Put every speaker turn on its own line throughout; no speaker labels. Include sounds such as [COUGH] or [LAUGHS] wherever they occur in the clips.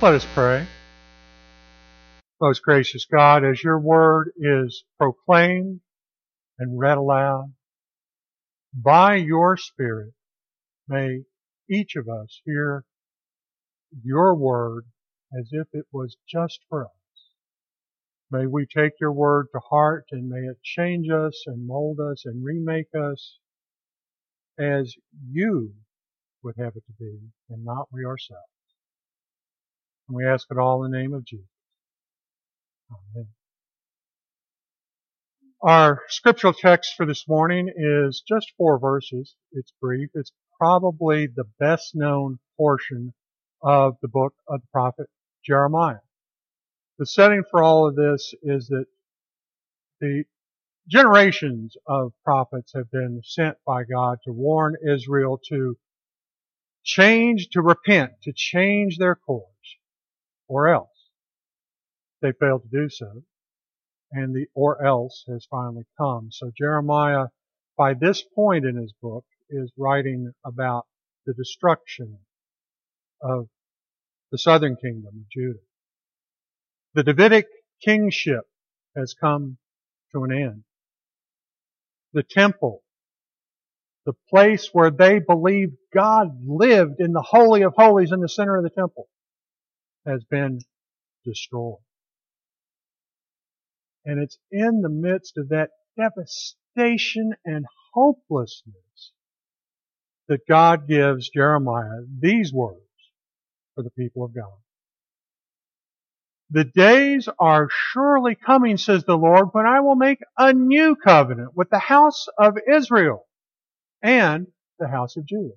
Let us pray. Most gracious God, as your word is proclaimed and read aloud, by your Spirit, may each of us hear your word as if it was just for us. May we take your word to heart and may it change us and mold us and remake us as you would have it to be and not we ourselves. And we ask it all in the name of Jesus. Amen. Our scriptural text for this morning is just four verses. It's brief. It's probably the best known portion of the book of the prophet Jeremiah. The setting for all of this is that the generations of prophets have been sent by God to warn Israel to change, to repent, to change their course, or else. They failed to do so and the or else has finally come. So Jeremiah, by this point in his book, is writing about the destruction of the southern kingdom of Judah. The Davidic kingship has come to an end. The temple, the place where they believed God lived in the Holy of Holies in the center of the temple, has been destroyed. And it's in the midst of that devastation and hopelessness that God gives Jeremiah these words for the people of God. The days are surely coming, says the Lord, when I will make a new covenant with the house of Israel and the house of Judah.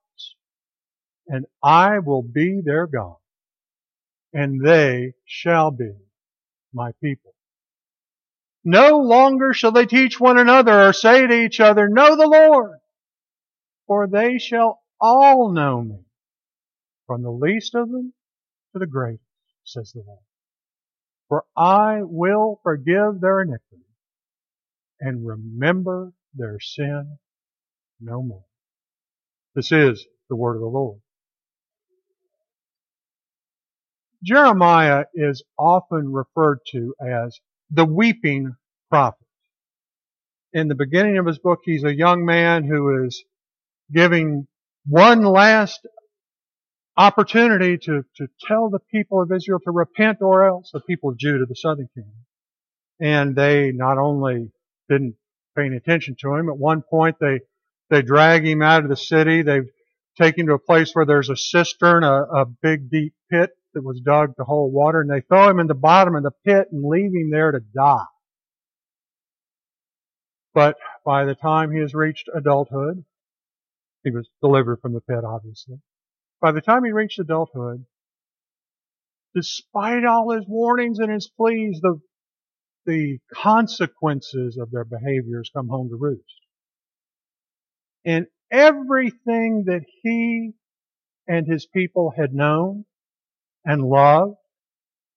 and I will be their God and they shall be my people. No longer shall they teach one another or say to each other, Know the Lord, for they shall all know me, from the least of them to the greatest, says the Lord. For I will forgive their iniquity and remember their sin no more. This is the word of the Lord. Jeremiah is often referred to as the weeping prophet. In the beginning of his book, he's a young man who is giving one last opportunity to, to tell the people of Israel to repent or else, the people of Judah, the southern kingdom. And they not only didn't pay any attention to him, at one point they, they drag him out of the city, they take him to a place where there's a cistern, a, a big deep pit that was dug to hold water, and they throw him in the bottom of the pit and leave him there to die. But by the time he has reached adulthood, he was delivered from the pit, obviously. By the time he reached adulthood, despite all his warnings and his pleas, the, the consequences of their behaviors come home to roost. And everything that he and his people had known and love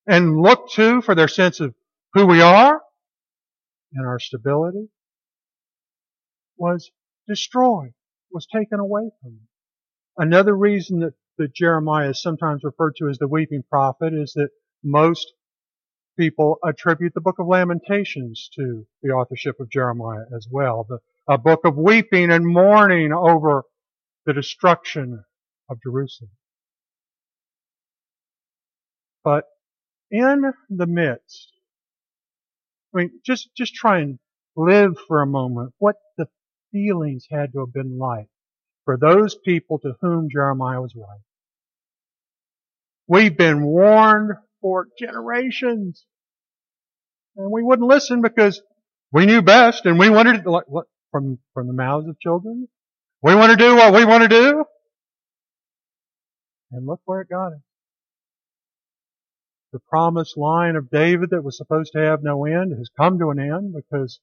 and look to for their sense of who we are and our stability was destroyed, was taken away from them. Another reason that, that Jeremiah is sometimes referred to as the weeping prophet is that most people attribute the book of Lamentations to the authorship of Jeremiah as well. The, a book of weeping and mourning over the destruction of Jerusalem. But in the midst, I mean, just, just try and live for a moment what the feelings had to have been like for those people to whom Jeremiah was writing. We've been warned for generations. And we wouldn't listen because we knew best and we wanted to, like, what, from, from the mouths of children? We want to do what we want to do. And look where it got us. The promised line of David that was supposed to have no end has come to an end because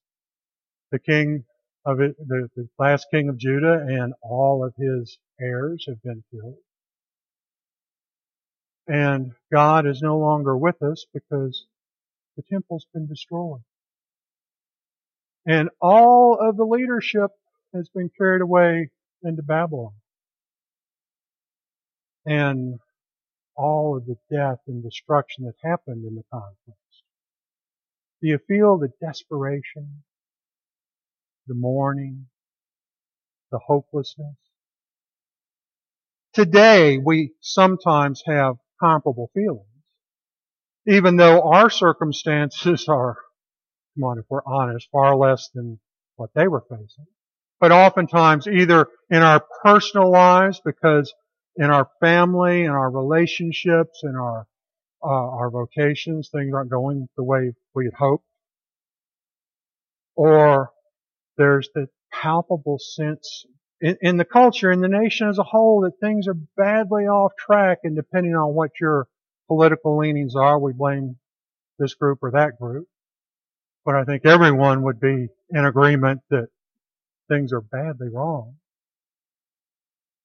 the king of it, the, the last king of Judah and all of his heirs have been killed. And God is no longer with us because the temple's been destroyed. And all of the leadership has been carried away into Babylon. And all of the death and destruction that happened in the conquest. Do you feel the desperation, the mourning, the hopelessness? Today, we sometimes have comparable feelings, even though our circumstances [LAUGHS] are, come on, if we're honest, far less than what they were facing. But oftentimes, either in our personal lives, because in our family, in our relationships, in our uh, our vocations, things aren't going the way we had hoped, or there's the palpable sense in, in the culture, in the nation as a whole, that things are badly off track, and depending on what your political leanings are, we blame this group or that group. But I think everyone would be in agreement that things are badly wrong.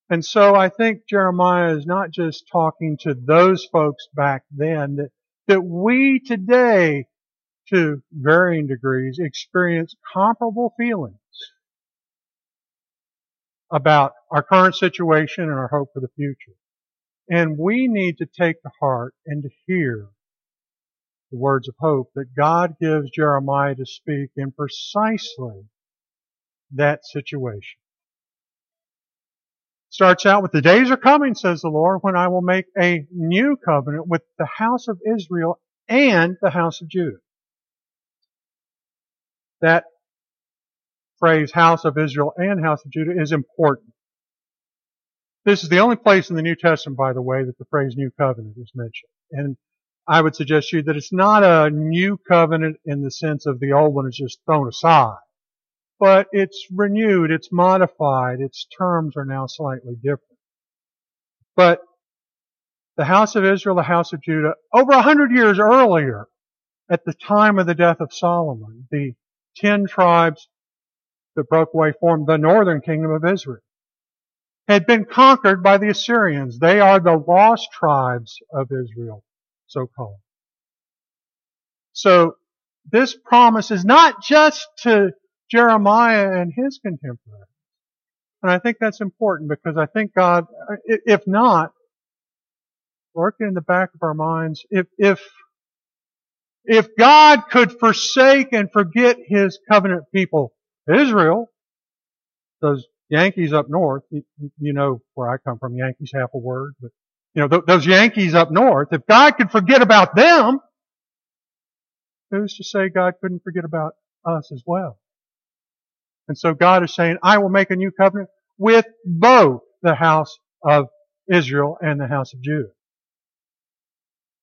And so I think Jeremiah is not just talking to those folks back then, that, that we today, to varying degrees, experience comparable feelings about our current situation and our hope for the future. And we need to take to heart and to hear the words of hope that God gives Jeremiah to speak in precisely that situation starts out with the days are coming, says the Lord, when I will make a new covenant with the house of Israel and the house of Judah. That phrase, house of Israel and house of Judah, is important. This is the only place in the New Testament, by the way, that the phrase new covenant is mentioned. And I would suggest to you that it's not a new covenant in the sense of the old one is just thrown aside but it's renewed, it's modified, its terms are now slightly different. But the house of Israel, the house of Judah, over a hundred years earlier, at the time of the death of Solomon, the ten tribes that broke away formed the northern kingdom of Israel, had been conquered by the Assyrians. They are the lost tribes of Israel, so called. So this promise is not just to Jeremiah and his contemporaries. And I think that's important because I think God, if not, working in the back of our minds, if, if, if God could forsake and forget his covenant people, Israel, those Yankees up north, you know where I come from, Yankees half a word, but you know, those Yankees up north, if God could forget about them, who's to say God couldn't forget about us as well? And so God is saying, I will make a new covenant with both the house of Israel and the house of Judah.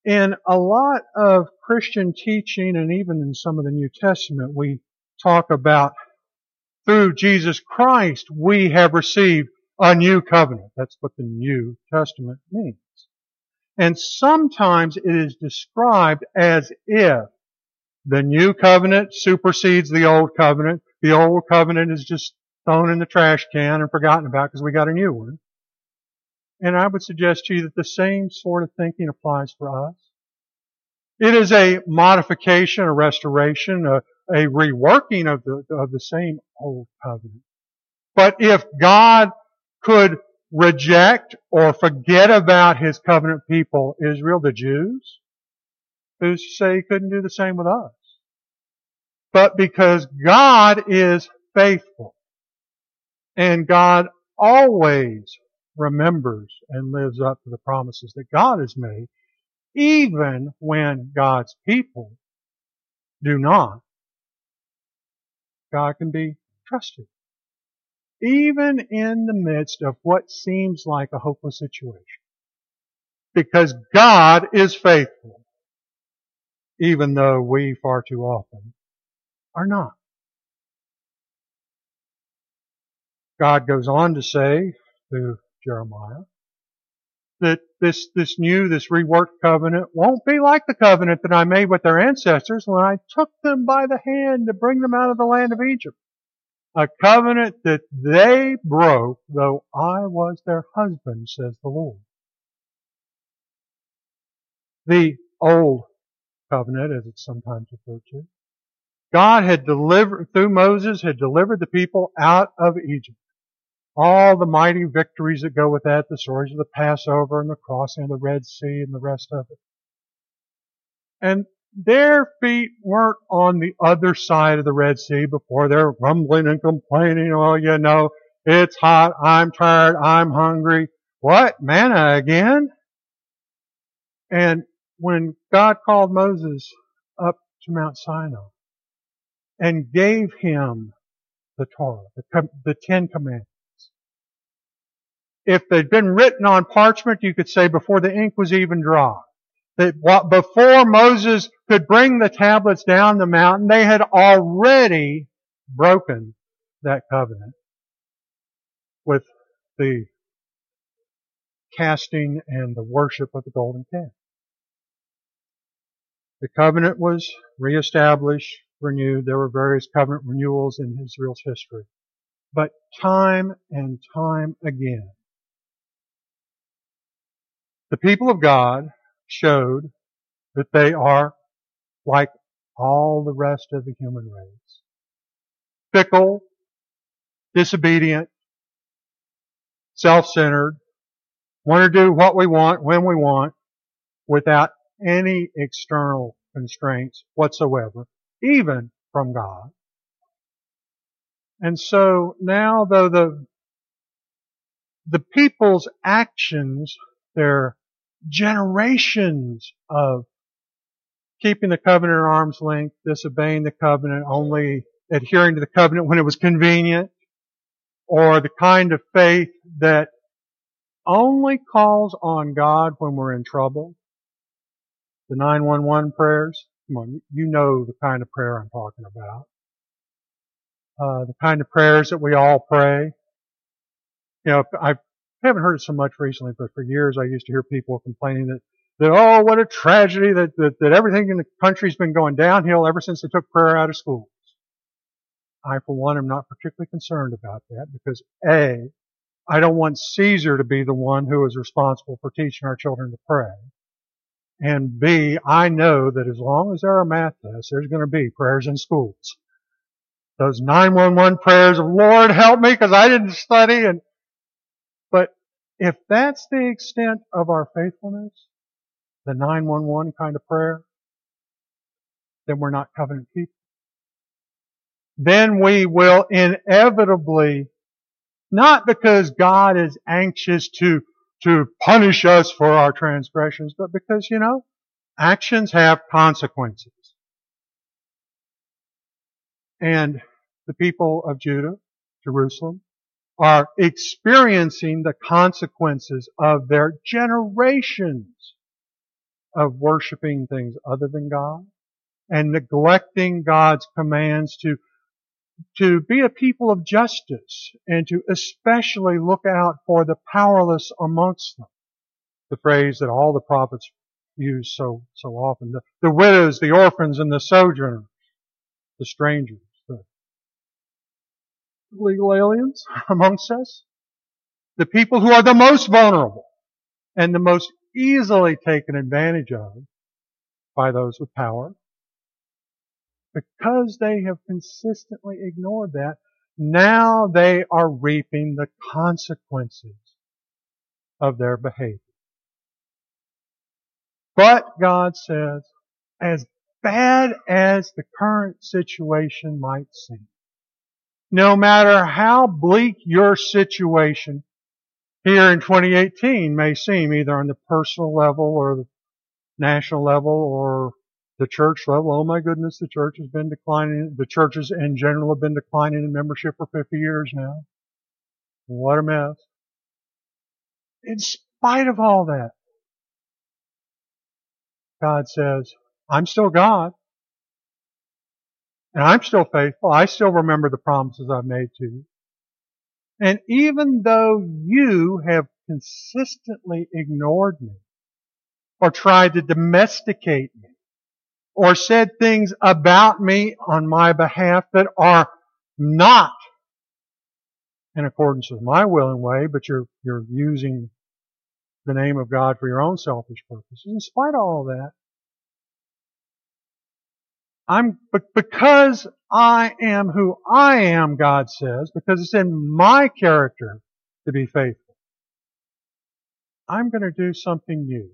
In a lot of Christian teaching and even in some of the New Testament, we talk about through Jesus Christ, we have received a new covenant. That's what the New Testament means. And sometimes it is described as if the new covenant supersedes the old covenant. The old covenant is just thrown in the trash can and forgotten about because we got a new one. And I would suggest to you that the same sort of thinking applies for us. It is a modification, a restoration, a, a reworking of the, of the same old covenant. But if God could reject or forget about his covenant people, Israel, the Jews, who's to say he couldn't do the same with us? But because God is faithful and God always remembers and lives up to the promises that God has made, even when God's people do not, God can be trusted. Even in the midst of what seems like a hopeless situation. Because God is faithful even though we far too often are not. God goes on to say through Jeremiah that this, this new, this reworked covenant won't be like the covenant that I made with their ancestors when I took them by the hand to bring them out of the land of Egypt. A covenant that they broke, though I was their husband, says the Lord. The old covenant, as it's sometimes referred to, God had delivered, through Moses, had delivered the people out of Egypt all the mighty victories that go with that, the stories of the Passover and the crossing of the Red Sea and the rest of it. And their feet weren't on the other side of the Red Sea before they're rumbling and complaining, oh, you know, it's hot, I'm tired, I'm hungry. What? Manna again? And when God called Moses up to Mount Sinai and gave him the Torah, the, the Ten Commandments, if they'd been written on parchment, you could say before the ink was even dry. That before Moses could bring the tablets down the mountain, they had already broken that covenant with the casting and the worship of the golden calf. The covenant was reestablished, renewed. There were various covenant renewals in Israel's history. But time and time again, the people of God showed that they are like all the rest of the human race. Fickle, disobedient, self-centered, want to do what we want when we want without any external constraints whatsoever, even from God. And so now though the, the people's actions, their generations of keeping the covenant at arm's length, disobeying the covenant, only adhering to the covenant when it was convenient, or the kind of faith that only calls on God when we're in trouble. The 911 prayers. Come on, you know the kind of prayer I'm talking about. Uh, the kind of prayers that we all pray. You know, I haven't heard it so much recently, but for years I used to hear people complaining that, that oh, what a tragedy that, that, that everything in the country's been going downhill ever since they took prayer out of schools. I, for one, am not particularly concerned about that because A, I don't want Caesar to be the one who is responsible for teaching our children to pray. And B, I know that as long as there are math tests, there's going to be prayers in schools. Those 911 prayers of Lord help me because I didn't study and but if that's the extent of our faithfulness, the 911 kind of prayer, then we're not covenant people. Then we will inevitably, not because God is anxious to, to punish us for our transgressions, but because, you know, actions have consequences. And the people of Judah, Jerusalem, are experiencing the consequences of their generations of worshiping things other than God and neglecting God's commands to to be a people of justice and to especially look out for the powerless amongst them. The phrase that all the prophets use so, so often. The, the widows, the orphans, and the sojourners, the strangers the legal aliens [LAUGHS] amongst us, the people who are the most vulnerable and the most easily taken advantage of by those with power, because they have consistently ignored that, now they are reaping the consequences of their behavior. But God says, as bad as the current situation might seem, no matter how bleak your situation here in 2018 may seem, either on the personal level or the national level or the church level. Oh my goodness, the church has been declining. The churches in general have been declining in membership for 50 years now. What a mess. In spite of all that, God says, I'm still God. And I'm still faithful. I still remember the promises I've made to you. And even though you have consistently ignored me or tried to domesticate me or said things about me on my behalf that are not in accordance with my will and way, but you're, you're using the name of God for your own selfish purposes. In spite of all that, I'm, but because I am who I am, God says, because it's in my character to be faithful, I'm going to do something new.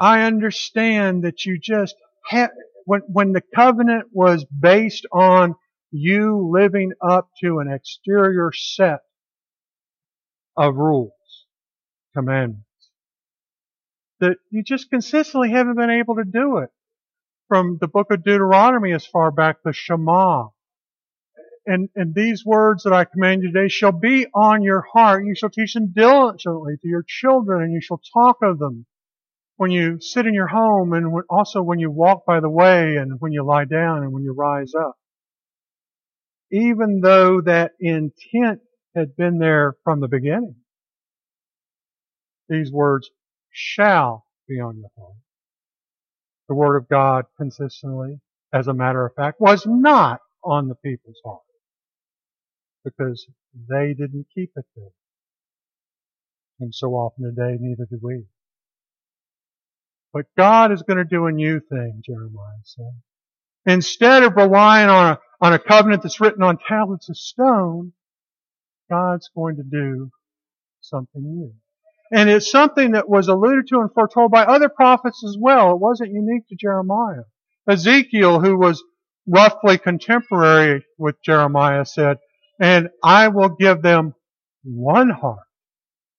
I understand that you just have, when, when the covenant was based on you living up to an exterior set of rules, commandments, that you just consistently haven't been able to do it. From the book of Deuteronomy as far back the Shema. And, and these words that I command you today shall be on your heart. You shall teach them diligently to your children and you shall talk of them when you sit in your home and also when you walk by the way and when you lie down and when you rise up. Even though that intent had been there from the beginning, these words shall be on your heart the Word of God consistently, as a matter of fact, was not on the people's heart. Because they didn't keep it there. And so often today, neither do we. But God is going to do a new thing, Jeremiah said. Instead of relying on a, on a covenant that's written on tablets of stone, God's going to do something new. And it's something that was alluded to and foretold by other prophets as well. It wasn't unique to Jeremiah. Ezekiel, who was roughly contemporary with Jeremiah, said, And I will give them one heart,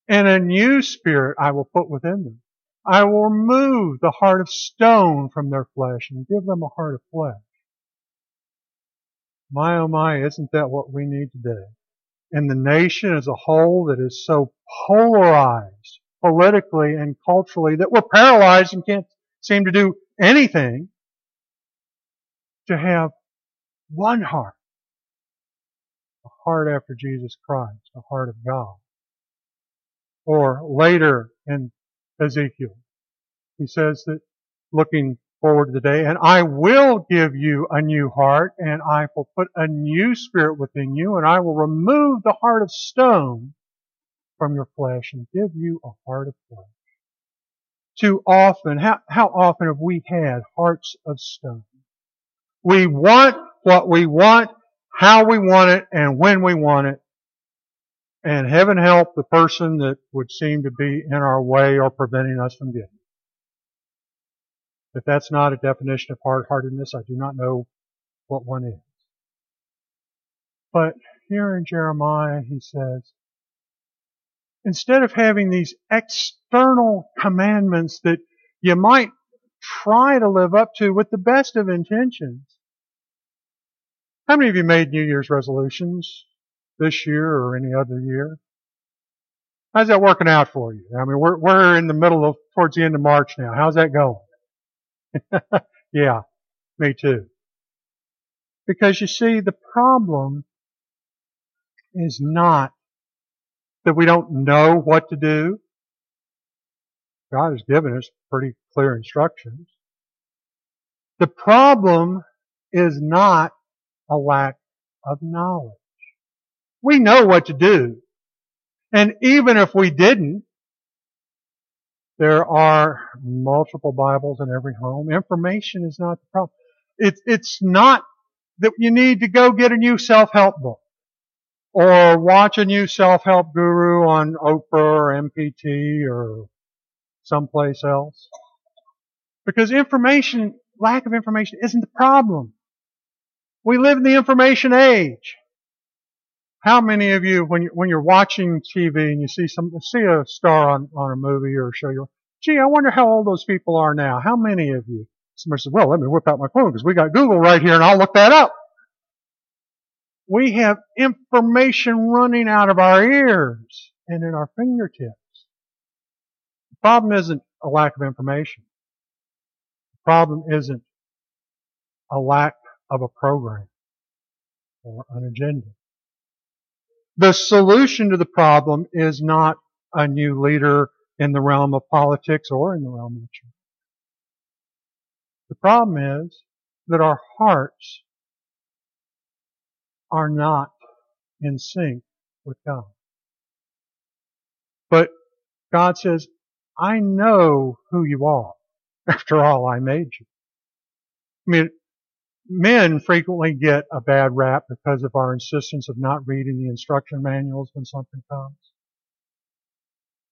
and a new spirit I will put within them. I will remove the heart of stone from their flesh and give them a heart of flesh. My oh my, isn't that what we need today? in the nation as a whole that is so polarized politically and culturally that we're paralyzed and can't seem to do anything to have one heart, a heart after Jesus Christ, a heart of God. Or later in Ezekiel, he says that looking forward to the day. And I will give you a new heart, and I will put a new spirit within you, and I will remove the heart of stone from your flesh and give you a heart of flesh. Too often, how, how often have we had hearts of stone? We want what we want, how we want it, and when we want it. And heaven help the person that would seem to be in our way or preventing us from getting. If that's not a definition of hard-heartedness, I do not know what one is. But here in Jeremiah, he says, instead of having these external commandments that you might try to live up to with the best of intentions. How many of you made New Year's resolutions this year or any other year? How's that working out for you? I mean, we're, we're in the middle of, towards the end of March now. How's that going? [LAUGHS] yeah, me too. Because you see, the problem is not that we don't know what to do. God has given us pretty clear instructions. The problem is not a lack of knowledge. We know what to do. And even if we didn't, there are multiple Bibles in every home. Information is not the problem. It's, it's not that you need to go get a new self-help book or watch a new self-help guru on Oprah or MPT or someplace else. Because information, lack of information isn't the problem. We live in the information age. How many of you, when, you, when you're watching TV and you see some, see a star on, on a movie or a show, you're, gee, I wonder how old those people are now. How many of you? Somebody says, well, let me whip out my phone because we got Google right here and I'll look that up. We have information running out of our ears and in our fingertips. The problem isn't a lack of information. The problem isn't a lack of a program or an agenda. The solution to the problem is not a new leader in the realm of politics or in the realm of the church. The problem is that our hearts are not in sync with God. But God says, I know who you are. [LAUGHS] After all, I made you. I mean, men frequently get a bad rap because of our insistence of not reading the instruction manuals when something comes.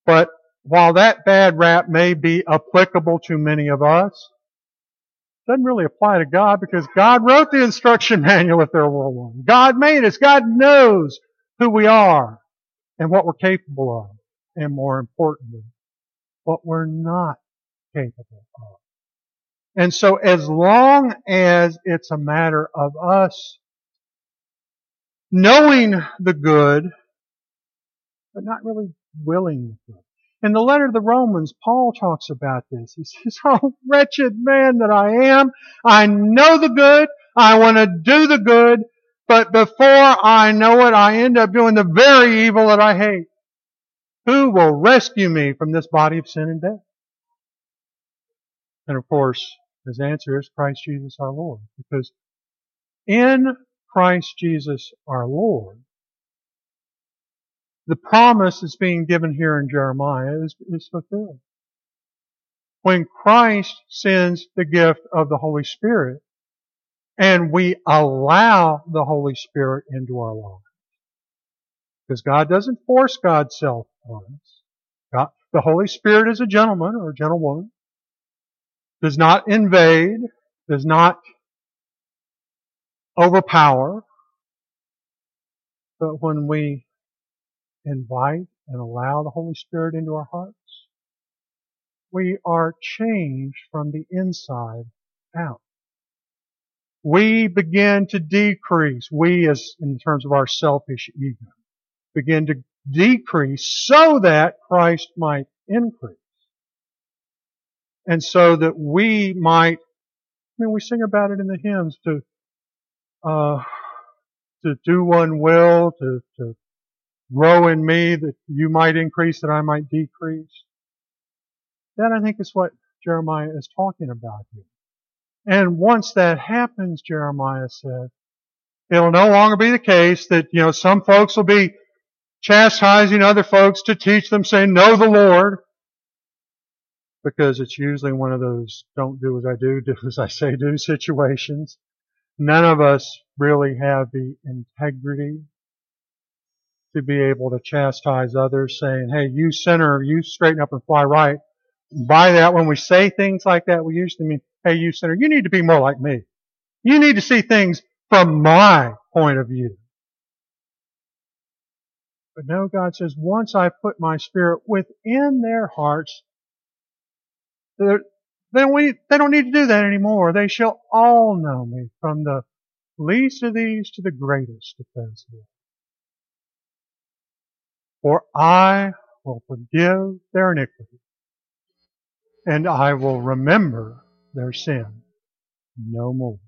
But while that bad rap may be applicable to many of us, it doesn't really apply to God because God wrote the instruction manual if there were one. God made us. God knows who we are and what we're capable of. And more importantly, what we're not capable of. And so as long as it's a matter of us knowing the good, but not really willing the good. In the letter to the Romans, Paul talks about this. He says, [LAUGHS] Oh, wretched man that I am, I know the good, I want to do the good, but before I know it, I end up doing the very evil that I hate. Who will rescue me from this body of sin and death? And of course, his answer is Christ Jesus our Lord. Because in Christ Jesus our Lord, the promise that's being given here in Jeremiah is, is fulfilled. When Christ sends the gift of the Holy Spirit, and we allow the Holy Spirit into our lives. Because God doesn't force God's self on us. God, the Holy Spirit is a gentleman or a gentlewoman does not invade, does not overpower, but when we invite and allow the Holy Spirit into our hearts, we are changed from the inside out. We begin to decrease, we as in terms of our selfish ego, begin to decrease so that Christ might increase and so that we might, I mean, we sing about it in the hymns to, uh, to do one will, to, to grow in me that you might increase, that I might decrease. That I think is what Jeremiah is talking about here. And once that happens, Jeremiah said, it'll no longer be the case that, you know, some folks will be chastising other folks to teach them saying, know the Lord because it's usually one of those don't do as I do, [LAUGHS] do as I say do situations. None of us really have the integrity to be able to chastise others saying, hey, you sinner, you straighten up and fly right. By that, when we say things like that, we usually mean, hey, you sinner, you need to be more like me. You need to see things from my point of view. But no, God says, once I put my spirit within their hearts, they don't, need, they don't need to do that anymore. They shall all know me, from the least of these to the greatest of here. For I will forgive their iniquity, and I will remember their sin no more.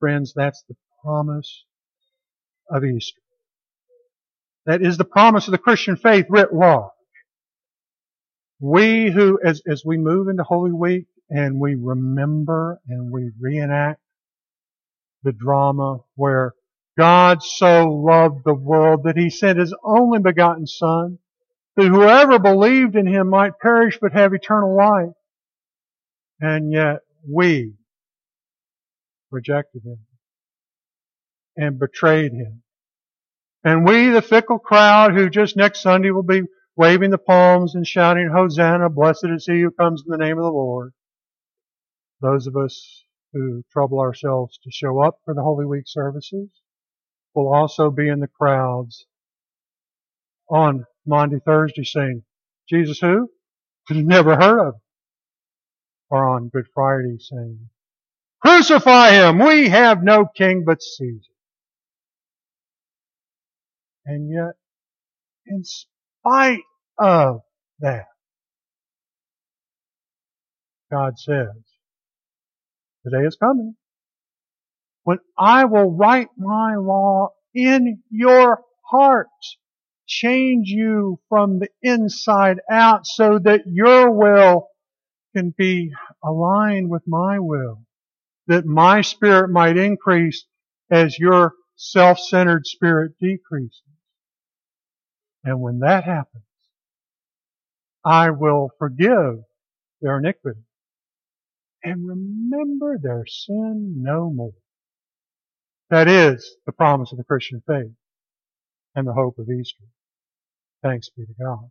Friends, that's the promise of Easter. That is the promise of the Christian faith writ large. We who, as, as we move into Holy Week and we remember and we reenact the drama where God so loved the world that He sent His only begotten Son, that whoever believed in Him might perish but have eternal life. And yet we rejected Him and betrayed Him. And we, the fickle crowd who just next Sunday will be waving the palms and shouting, Hosanna, blessed is he who comes in the name of the Lord. Those of us who trouble ourselves to show up for the Holy Week services will also be in the crowds on Maundy, Thursday saying, Jesus who? Never heard of. Or on Good Friday saying, Crucify him! We have no king but Caesar. And yet, in spite of that. God says, the day is coming when I will write my law in your hearts. Change you from the inside out so that your will can be aligned with my will. That my spirit might increase as your self-centered spirit decreases. And when that happens, I will forgive their iniquity and remember their sin no more. That is the promise of the Christian faith and the hope of Easter. Thanks be to God.